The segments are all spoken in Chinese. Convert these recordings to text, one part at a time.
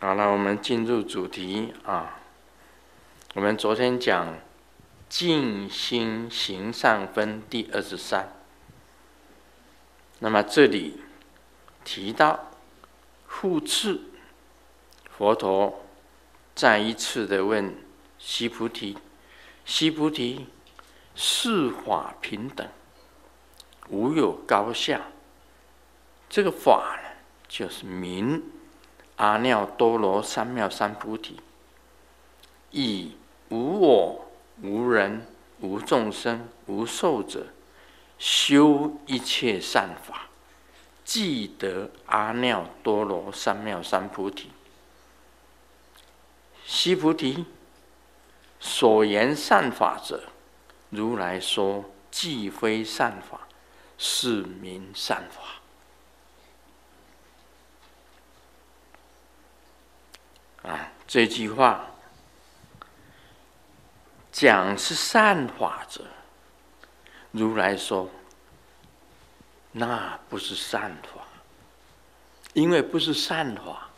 好了，我们进入主题啊。我们昨天讲净心行善分第二十三。那么这里提到复次，佛陀再一次的问须菩提：须菩提，是法平等，无有高下。这个法呢，就是明。阿耨多罗三藐三菩提，以无我、无人、无众生、无寿者，修一切善法，即得阿耨多罗三藐三菩提。须菩提，所言善法者，如来说既非善法，是名善法。啊，这句话讲是善法者，如来说，那不是善法，因为不是善法，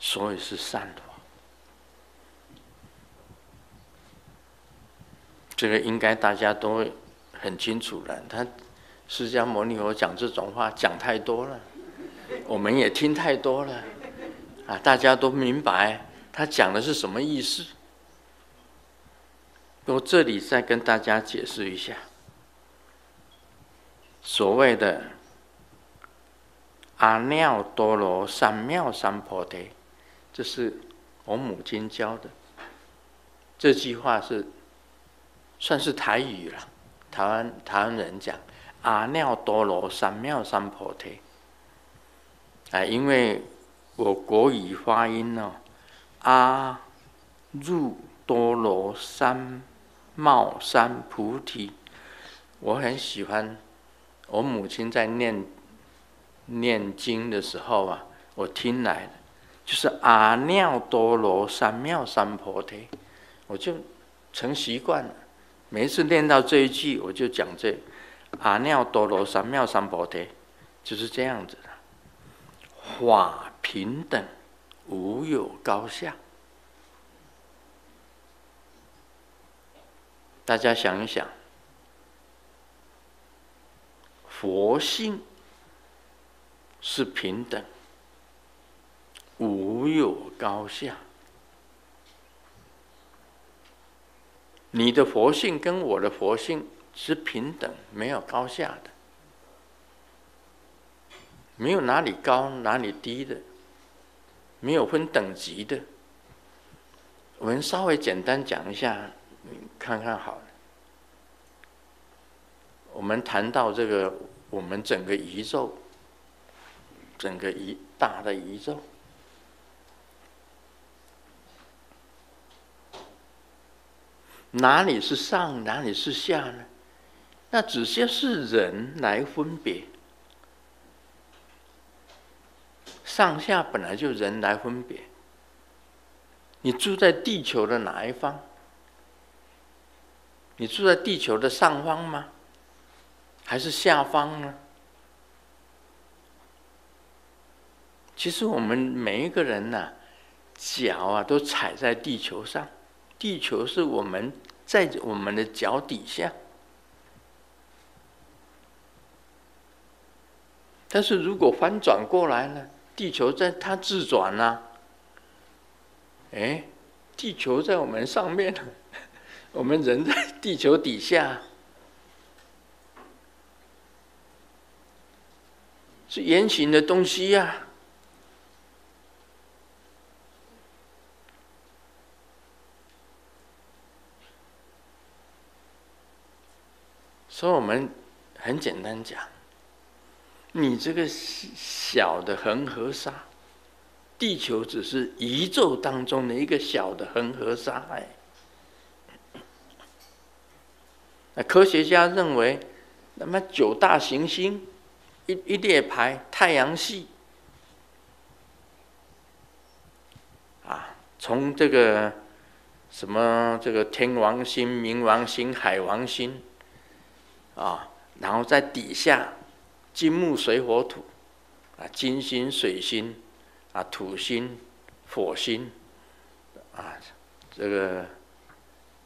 所以是善法。这个应该大家都很清楚了。他释迦牟尼佛讲这种话讲太多了，我们也听太多了，啊，大家都明白。他讲的是什么意思？我这里再跟大家解释一下。所谓的阿耨多罗三藐三菩提，这是我母亲教的。这句话是算是台语了，台湾台湾人讲阿耨多罗三藐三菩提。啊，因为我国语发音呢。阿耨多罗三藐三菩提，我很喜欢。我母亲在念念经的时候啊，我听来的就是阿耨多罗三藐三菩提，我就成习惯了。每次念到这一句，我就讲这阿耨多罗三藐三菩提，就是这样子的。法平等。无有高下，大家想一想，佛性是平等，无有高下。你的佛性跟我的佛性是平等，没有高下的，没有哪里高哪里低的。没有分等级的，我们稍微简单讲一下，看看好了。我们谈到这个，我们整个宇宙，整个一大的宇宙，哪里是上，哪里是下呢？那只些是人来分别。上下本来就人来分别。你住在地球的哪一方？你住在地球的上方吗？还是下方呢？其实我们每一个人呐、啊，脚啊都踩在地球上，地球是我们在我们的脚底下。但是如果翻转过来呢？地球在它自转呢、啊，哎，地球在我们上面呢，我们人在地球底下，是圆形的东西呀、所以，我们很简单讲。你这个小的恒河沙，地球只是宇宙当中的一个小的恒河沙哎。科学家认为，那么九大行星一一列排太阳系，啊，从这个什么这个天王星、冥王星、海王星，啊，然后在底下。金木水火土，啊，金星、水星，啊，土星、火星，啊，这个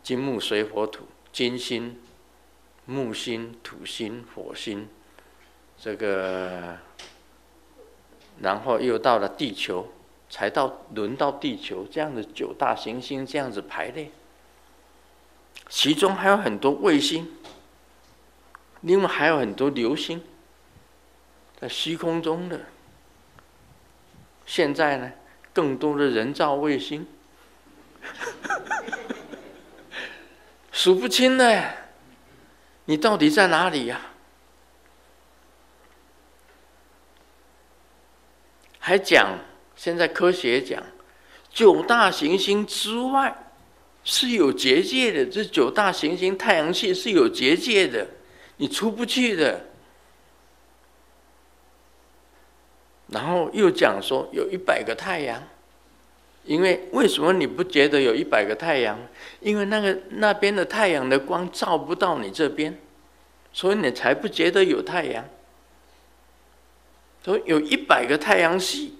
金木水火土，金星、木星、土星、火星，这个，然后又到了地球，才到轮到地球，这样的九大行星这样子排列，其中还有很多卫星，另外还有很多流星，在虚空中的。现在呢，更多的人造卫星，数不清呢。你到底在哪里呀？还讲，现在科学讲，九大行星之外是有结界的。这九大行星太阳系是有结界的，你出不去的。然后又讲说有一百个太阳，因为为什么你不觉得有一百个太阳？因为那个那边的太阳的光照不到你这边，所以你才不觉得有太阳。说有一百个太阳系，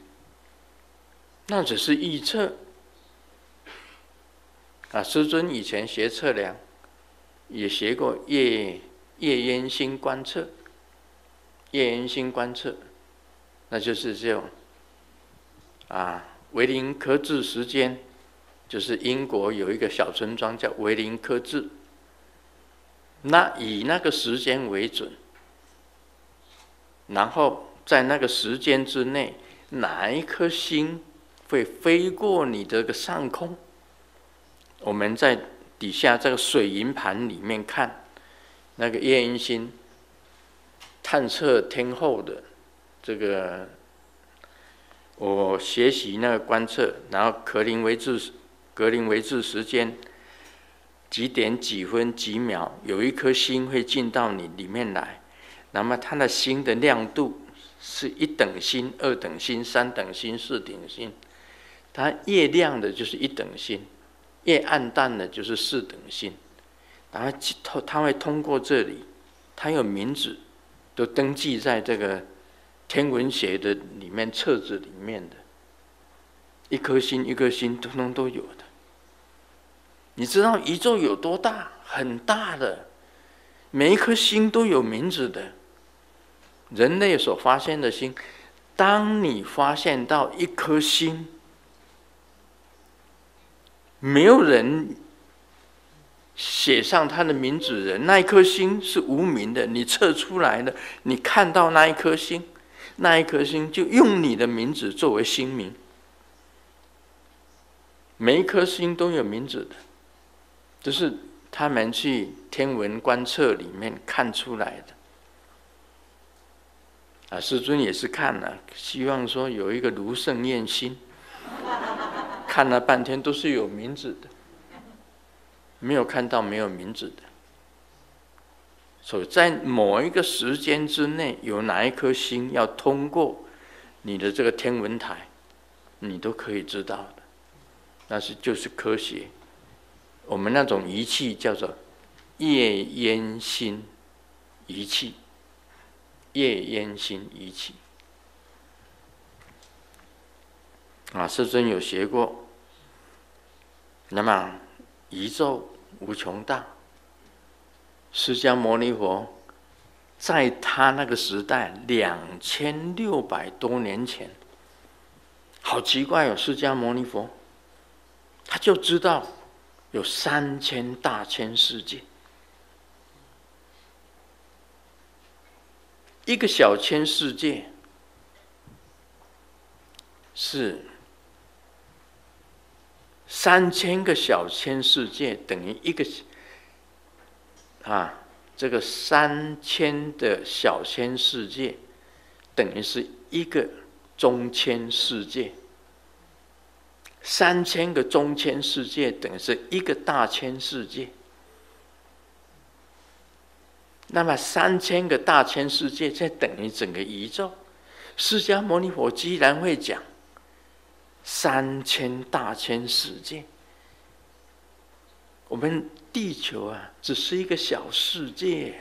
那只是预测。啊，师尊以前学测量，也学过夜夜烟星观测，夜烟星观测。那就是这种，啊，维林科治时间，就是英国有一个小村庄叫维林科治，那以那个时间为准，然后在那个时间之内，哪一颗星会飞过你这个上空？我们在底下这个水银盘里面看，那个夜莺星，探测天后的。这个学习那个观测，然后格林维治格林维治时间几点几分几秒，有一颗星会进到你里面来，那么它的星的亮度是一等星、二等星、三等星、四等星，它越亮的就是一等星，越暗淡的就是四等星，然后通它会通过这里，它有名字，都登记在这个。天文学的里面册子里面的，一颗星一颗星通通都有的。你知道宇宙有多大？很大的，每一颗星都有名字的。人类所发现的星，当你发现到一颗星，没有人写上他的名字的，那一颗星是无名的。你测出来的，你看到那一颗星。那一颗星就用你的名字作为星名，每一颗星都有名字的，这是他们去天文观测里面看出来的。啊，师尊也是看了，希望说有一个卢胜彦星，看了半天都是有名字的，没有看到没有名字的。所以在某一个时间之内，有哪一颗星要通过你的这个天文台，你都可以知道的。那是就是科学，我们那种仪器叫做夜莺星仪器，夜莺星仪器。啊，师尊有学过。那么宇宙无穷大。释迦牟尼佛在他那个时代，两千六百多年前，好奇怪哦！释迦牟尼佛他就知道有三千大千世界，一个小千世界是三千个小千世界等于一个。啊，这个三千的小千世界，等于是一个中千世界；三千个中千世界，等于是一个大千世界。那么三千个大千世界，再等于整个宇宙。释迦牟尼佛居然会讲三千大千世界，我们。地球啊，只是一个小世界，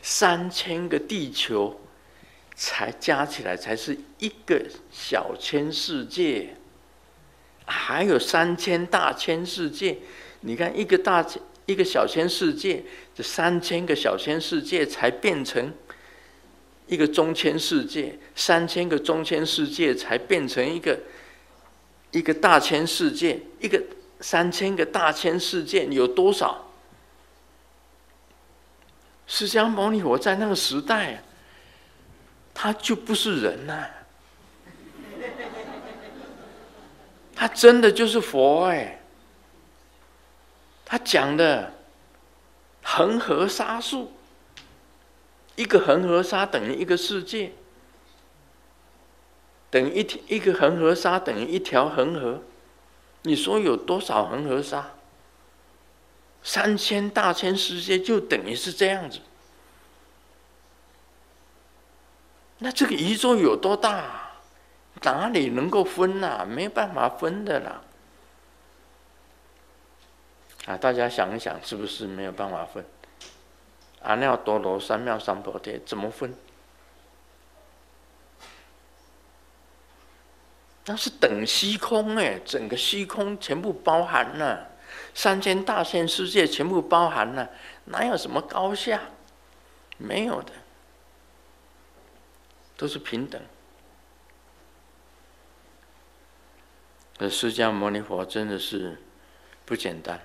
三千个地球才加起来才是一个小千世界还有三千大千世界。你看一个大，一个小千世界，这三千个小千世界才变成一个中千世界，三千个中千世界才变成一个一个大千世界，一个三千个大千世界有多少？释迦牟尼佛在那个时代，他就不是人呐、他真的就是佛哎。他讲的恒河沙数，一个恒河沙等于一个世界，等于一条一个恒河沙等于一条恒河，你说有多少恒河沙？三千大千世界就等于是这样子。那这个宇宙有多大？哪里能够分呐？没办法分的啦。啊，大家想一想，是不是没有办法分？阿耨多罗三藐三菩提怎么分？那是等虚空哎，整个虚空全部包含了，三千大千世界全部包含了，哪有什么高下？没有的，都是平等。这释迦牟尼佛真的是不简单。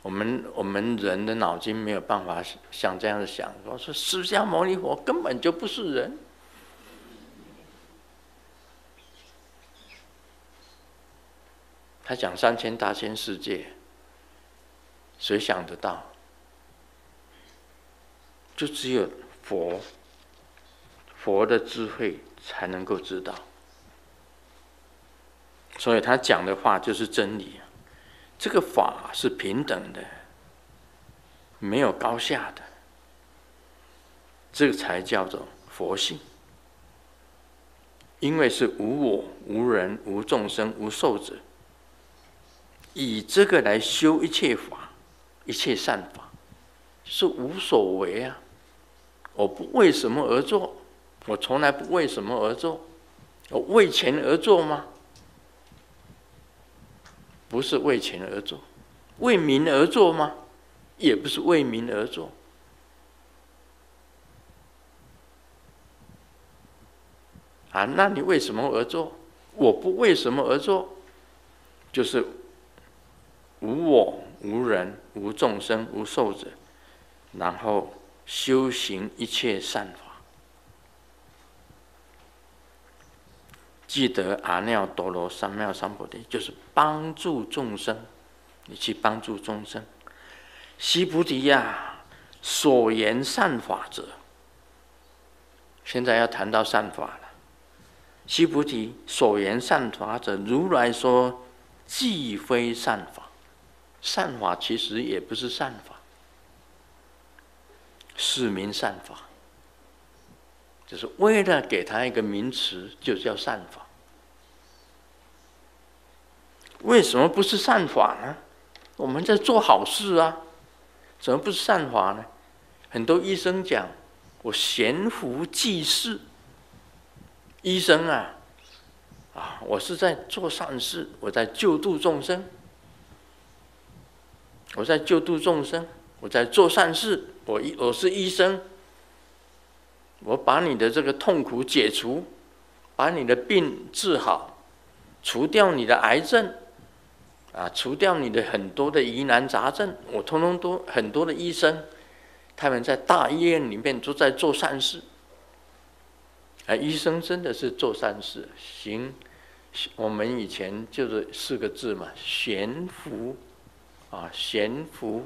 我们我们人的脑筋没有办法像这样子想，说说释迦牟尼佛根本就不是人。他讲三千大千世界，谁想得到？就只有佛，佛的智慧才能够知道。所以他讲的话就是真理。这个法是平等的，没有高下的，这才叫做佛性。因为是无我、无人、无众生、无寿者，以这个来修一切法，一切善法，是无所为啊！我不为什么而做，我从来不为什么而做，我为钱而做吗？不是为钱而做，为民而做吗？也不是为民而做。啊，那你为什么而做？我不为什么而做，就是无我、无人、无众生、无寿者，然后修行一切善法。记得阿耨多罗三藐三菩提，就是帮助众生，你去帮助众生。须菩提呀，所言善法者，现在要谈到善法了。须菩提，所言善法者，如来说，既非善法。善法其实也不是善法，是名善法。就是为了给他一个名词，就叫善法。为什么不是善法呢？我们在做好事啊，怎么不是善法呢？很多医生讲，我悬壶济世。医生啊，啊，我是在做善事，我在救度众生，我在救度众生，我在做善事，我医我是医生。我把你的这个痛苦解除，把你的病治好，除掉你的癌症，啊，除掉你的很多的疑难杂症，我通通都很多的医生，他们在大医院里面都在做善事。啊，医生真的是做善事，行，我们以前就是四个字嘛，悬壶，啊，悬壶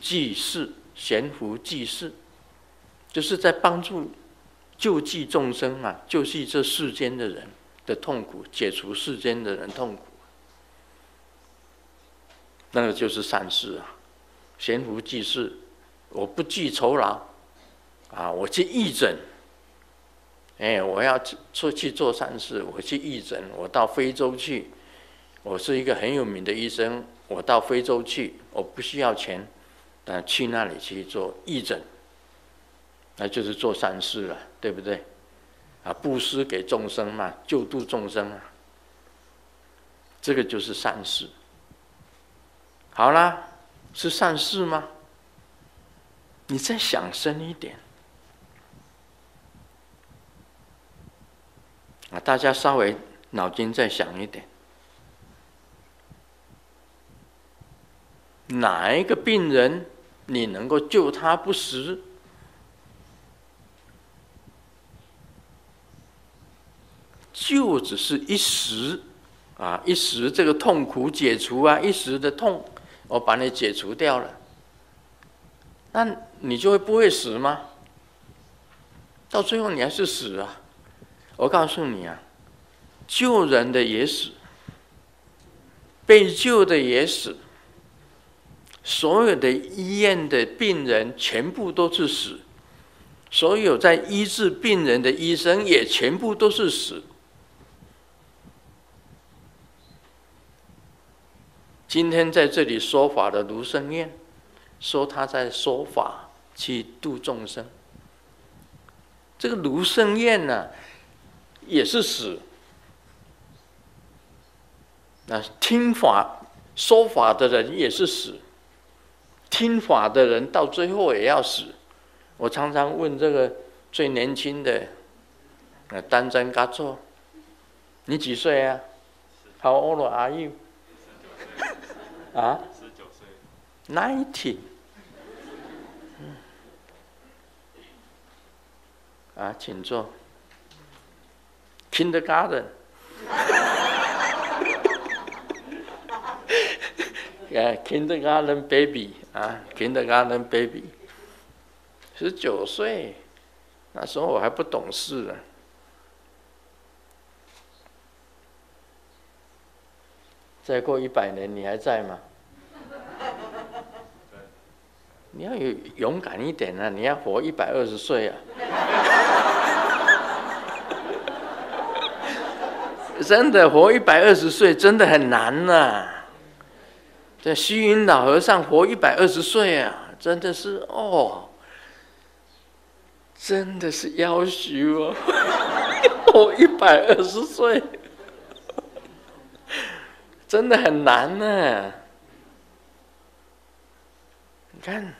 济世，悬壶济世。就是在帮助救济众生啊，救济这世间的人的痛苦，解除世间的人痛苦，那个就是善事啊。悬壶济世，我不计酬劳啊，我去义诊。哎，我要出去做善事，我去义诊。我到非洲去，我是一个很有名的医生，我到非洲去，我不需要钱，但去那里去做义诊。那就是做善事了，对不对？啊，布施给众生嘛，救度众生啊。这个就是善事。好啦，是善事吗？你再想深一点。啊，大家稍微脑筋再想一点，哪一个病人你能够救他不死？就只是一时，啊，一时这个痛苦解除啊，一时的痛，我把你解除掉了，那你就会不会死吗？到最后你还是死啊！我告诉你啊，救人的也死，被救的也死，所有的医院的病人全部都是死，所有在医治病人的医生也全部都是死。今天在这里说法的卢生燕，说他在说法去度众生。这个卢生燕呢，也是死。那听法说法的人也是死，听法的人到最后也要死。我常常问这个最年轻的，呃，丹增嘎措，你几岁啊？How old are you？啊，十九岁，ninety，啊，请坐，kindergarten，啊，kindergarten baby，啊，kindergarten baby，十九岁，那时候我还不懂事呢。再过一百年，你还在吗？你要有勇敢一点啊！你要活一百二十岁啊！真的活一百二十岁真的很难呐、啊。这虚云老和尚活一百二十岁啊，真的是哦，真的是夭寿哦，活一百二十岁。真的很难呢、你看，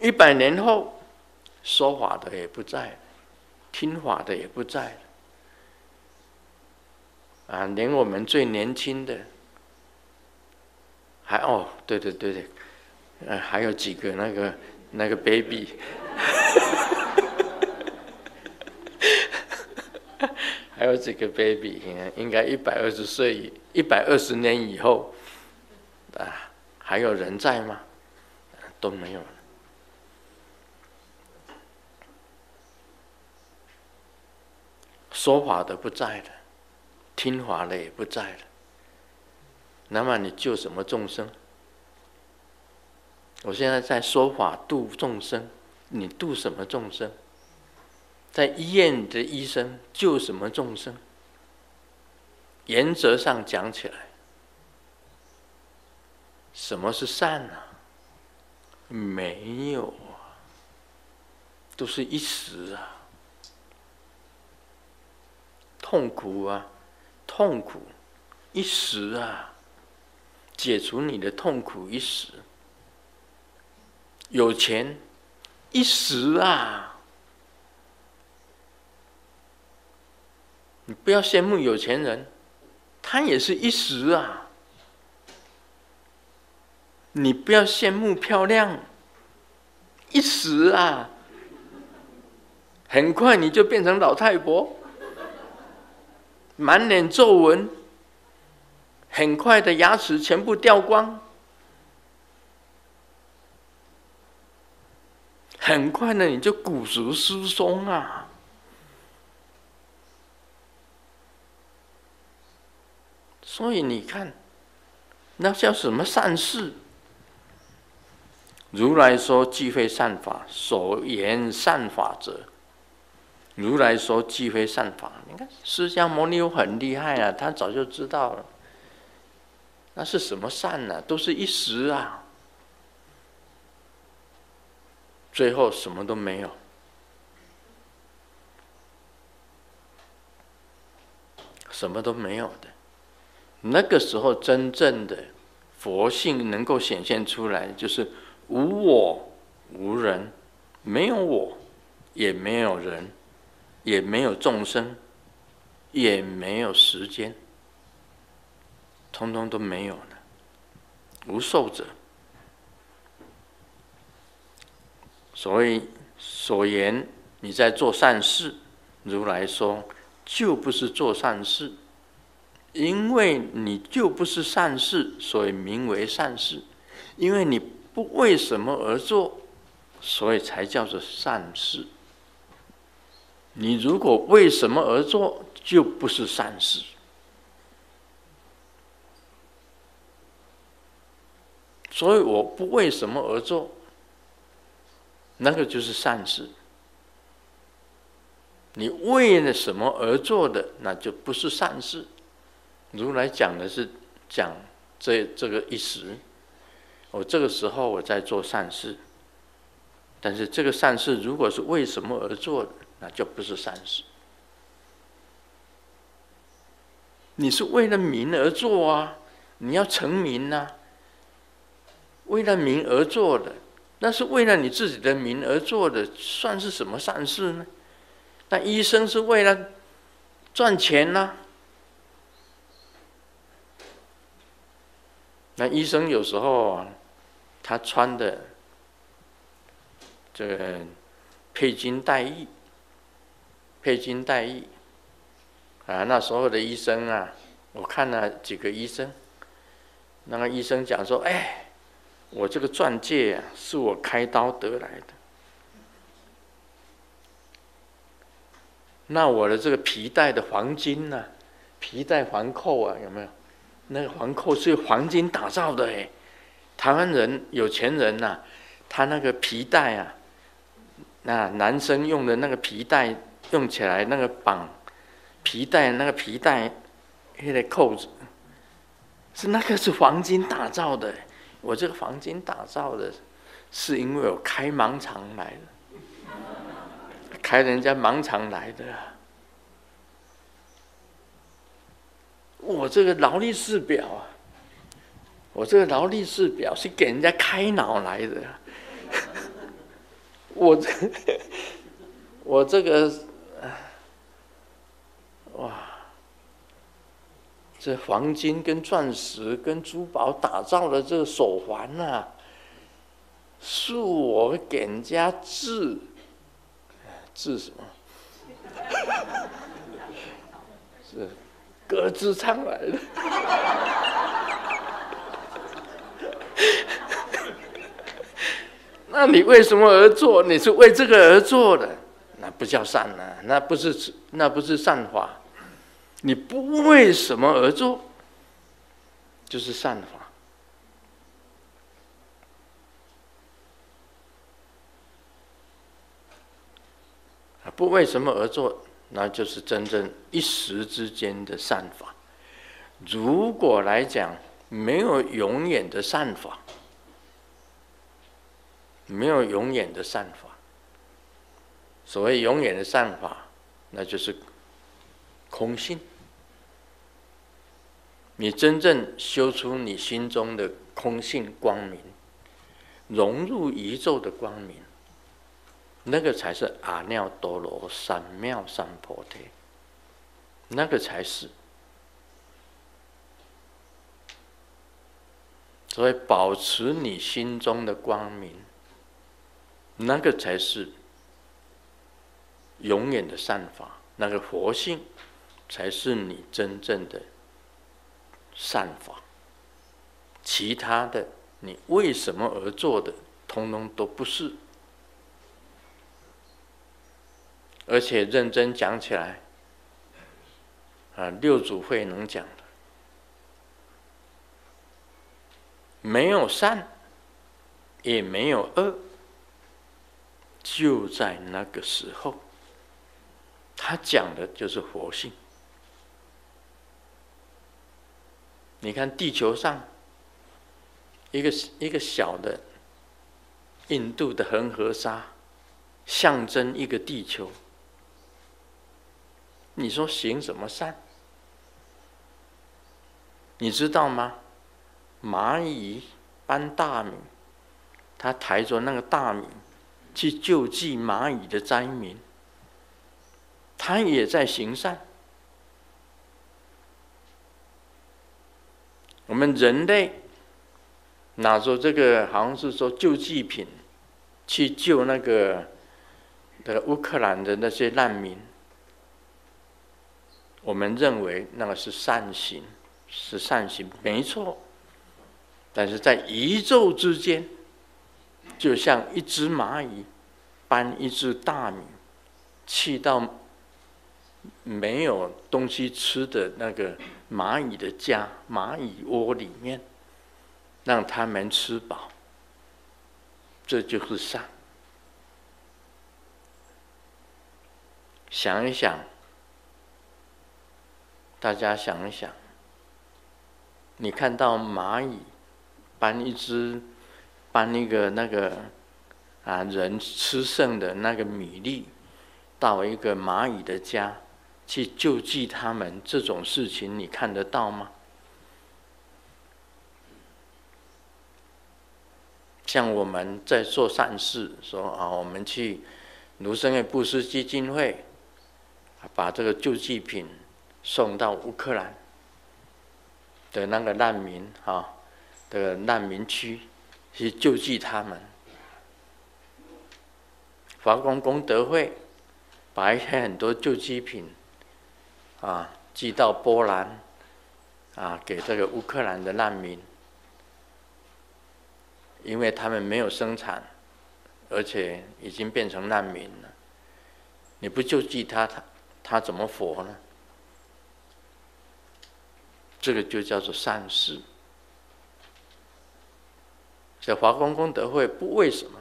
一百年后，说法的也不在，听法的也不在啊，连我们最年轻的，还哦，对对对对，呃，还有几个那个那个 baby。还有这个 baby，应该一百二十岁，一百二十年以后，啊，还有人在吗？都没有了。说法的不在了，听法的也不在了。那么你救什么众生？我现在在说法度众生，你度什么众生？在医院的医生救什么众生？原则上讲起来，什么是善呢、啊？没有啊，都是一时啊，痛苦啊，痛苦一时啊，解除你的痛苦一时，有钱一时啊。你不要羡慕有钱人，他也是一时啊。你不要羡慕漂亮，一时啊。很快你就变成老太婆，满脸皱纹，很快的牙齿全部掉光，很快呢你就骨质疏松啊。所以你看，那叫什么善事？如来说即非善法，所言善法者，如来说即非善法。你看释迦牟尼很厉害啊，他早就知道了。那是什么善呢、啊？都是一时啊，最后什么都没有，什么都没有的。那个时候真正的佛性能够显现出来，就是无我无人，没有我，也没有人，也没有众生，也没有时间，通通都没有了，无受者。所以所言你在做善事，如来说就不是做善事。因为你就不是善事，所以名为善事；因为你不为什么而做，所以才叫做善事。你如果为什么而做，就不是善事。所以我不为什么而做，那个就是善事。你为了什么而做的，那就不是善事。如来讲的是讲这这个一时，我这个时候我在做善事，但是这个善事如果是为什么而做的，那就不是善事。你是为了名而做啊，你要成名呐，为了名而做的，那是为了你自己的名而做的，算是什么善事呢？那医生是为了赚钱呐。那医生有时候啊，他穿的这个披金戴玉，披金戴玉啊，那时候的医生啊，我看了几个医生，那个医生讲说：“哎，我这个钻戒啊，是我开刀得来的。那我的这个皮带的黄金呢、皮带环扣啊，有没有？”那个环扣是黄金打造的哎，台湾人有钱人呐、他那个皮带啊，那男生用的那个皮带用起来那个绑皮带那个皮带那个扣子，是那个是黄金打造的。我这个黄金打造的，是因为我开盲肠来的，开人家盲肠来的。我这个劳力士表啊，我这个劳力士表是给人家开脑来的。我这，我这个，哇，这黄金跟钻石跟珠宝打造的这个手环呐、啊，是我给人家治，治什么？是。鸽子唱来的，那你为什么而做？你是为这个而做的，那不叫善呢、啊，那不是那不是善法。你不为什么而做，就是善法。不为什么而做？那就是真正一时之间的善法。如果来讲，没有永远的善法，没有永远的善法。所谓永远的善法，那就是空性。你真正修出你心中的空性光明，融入宇宙的光明。那个才是阿耨多罗三藐三菩提，那个才是。所以保持你心中的光明，那个才是永远的善法，那个佛性才是你真正的善法。其他的，你为什么而做的，通通都不是。而且认真讲起来，啊，六祖慧能讲的，没有善，也没有恶，就在那个时候，他讲的就是佛性。你看地球上，一个一个小的印度的恒河沙，象征一个地球。你说行什么善？你知道吗？蚂蚁搬大米，他抬着那个大米去救济蚂蚁的灾民，他也在行善。我们人类拿着这个，好像是说救济品，去救那个的乌克兰的那些难民。我们认为那个是善行，是善行，没错。但是在宇宙之间，就像一只蚂蚁搬一只大米，去到没有东西吃的那个蚂蚁的家、蚂蚁窝里面，让他们吃饱，这就是善。想一想。大家想一想，你看到蚂蚁搬一只，搬一个那个啊人吃剩的那个米粒，到一个蚂蚁的家去救济他们，这种事情你看得到吗？像我们在做善事，说啊，我们去卢胜彦布施基金会，把这个救济品。送到乌克兰的那个难民啊的难民区去救济他们。华光功德会把一些很多救济品啊寄到波兰啊给这个乌克兰的难民，因为他们没有生产，而且已经变成难民了。你不救济他，他他怎么活呢？这个就叫做善事。在华光功德会不为什么，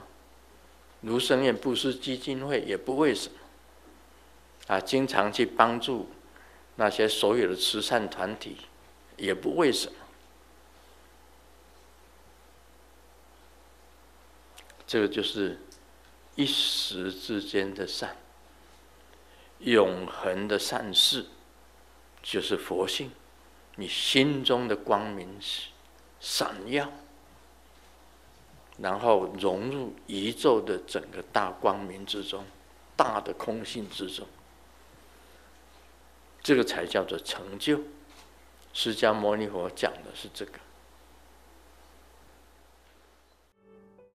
卢胜彦布施基金会也不为什么，啊，经常去帮助那些所有的慈善团体，也不为什么。这个就是一时之间的善，永恒的善事，就是佛性。你心中的光明闪耀，然后融入宇宙的整个大光明之中，大的空性之中，这个才叫做成就。释迦牟尼佛讲的是这个。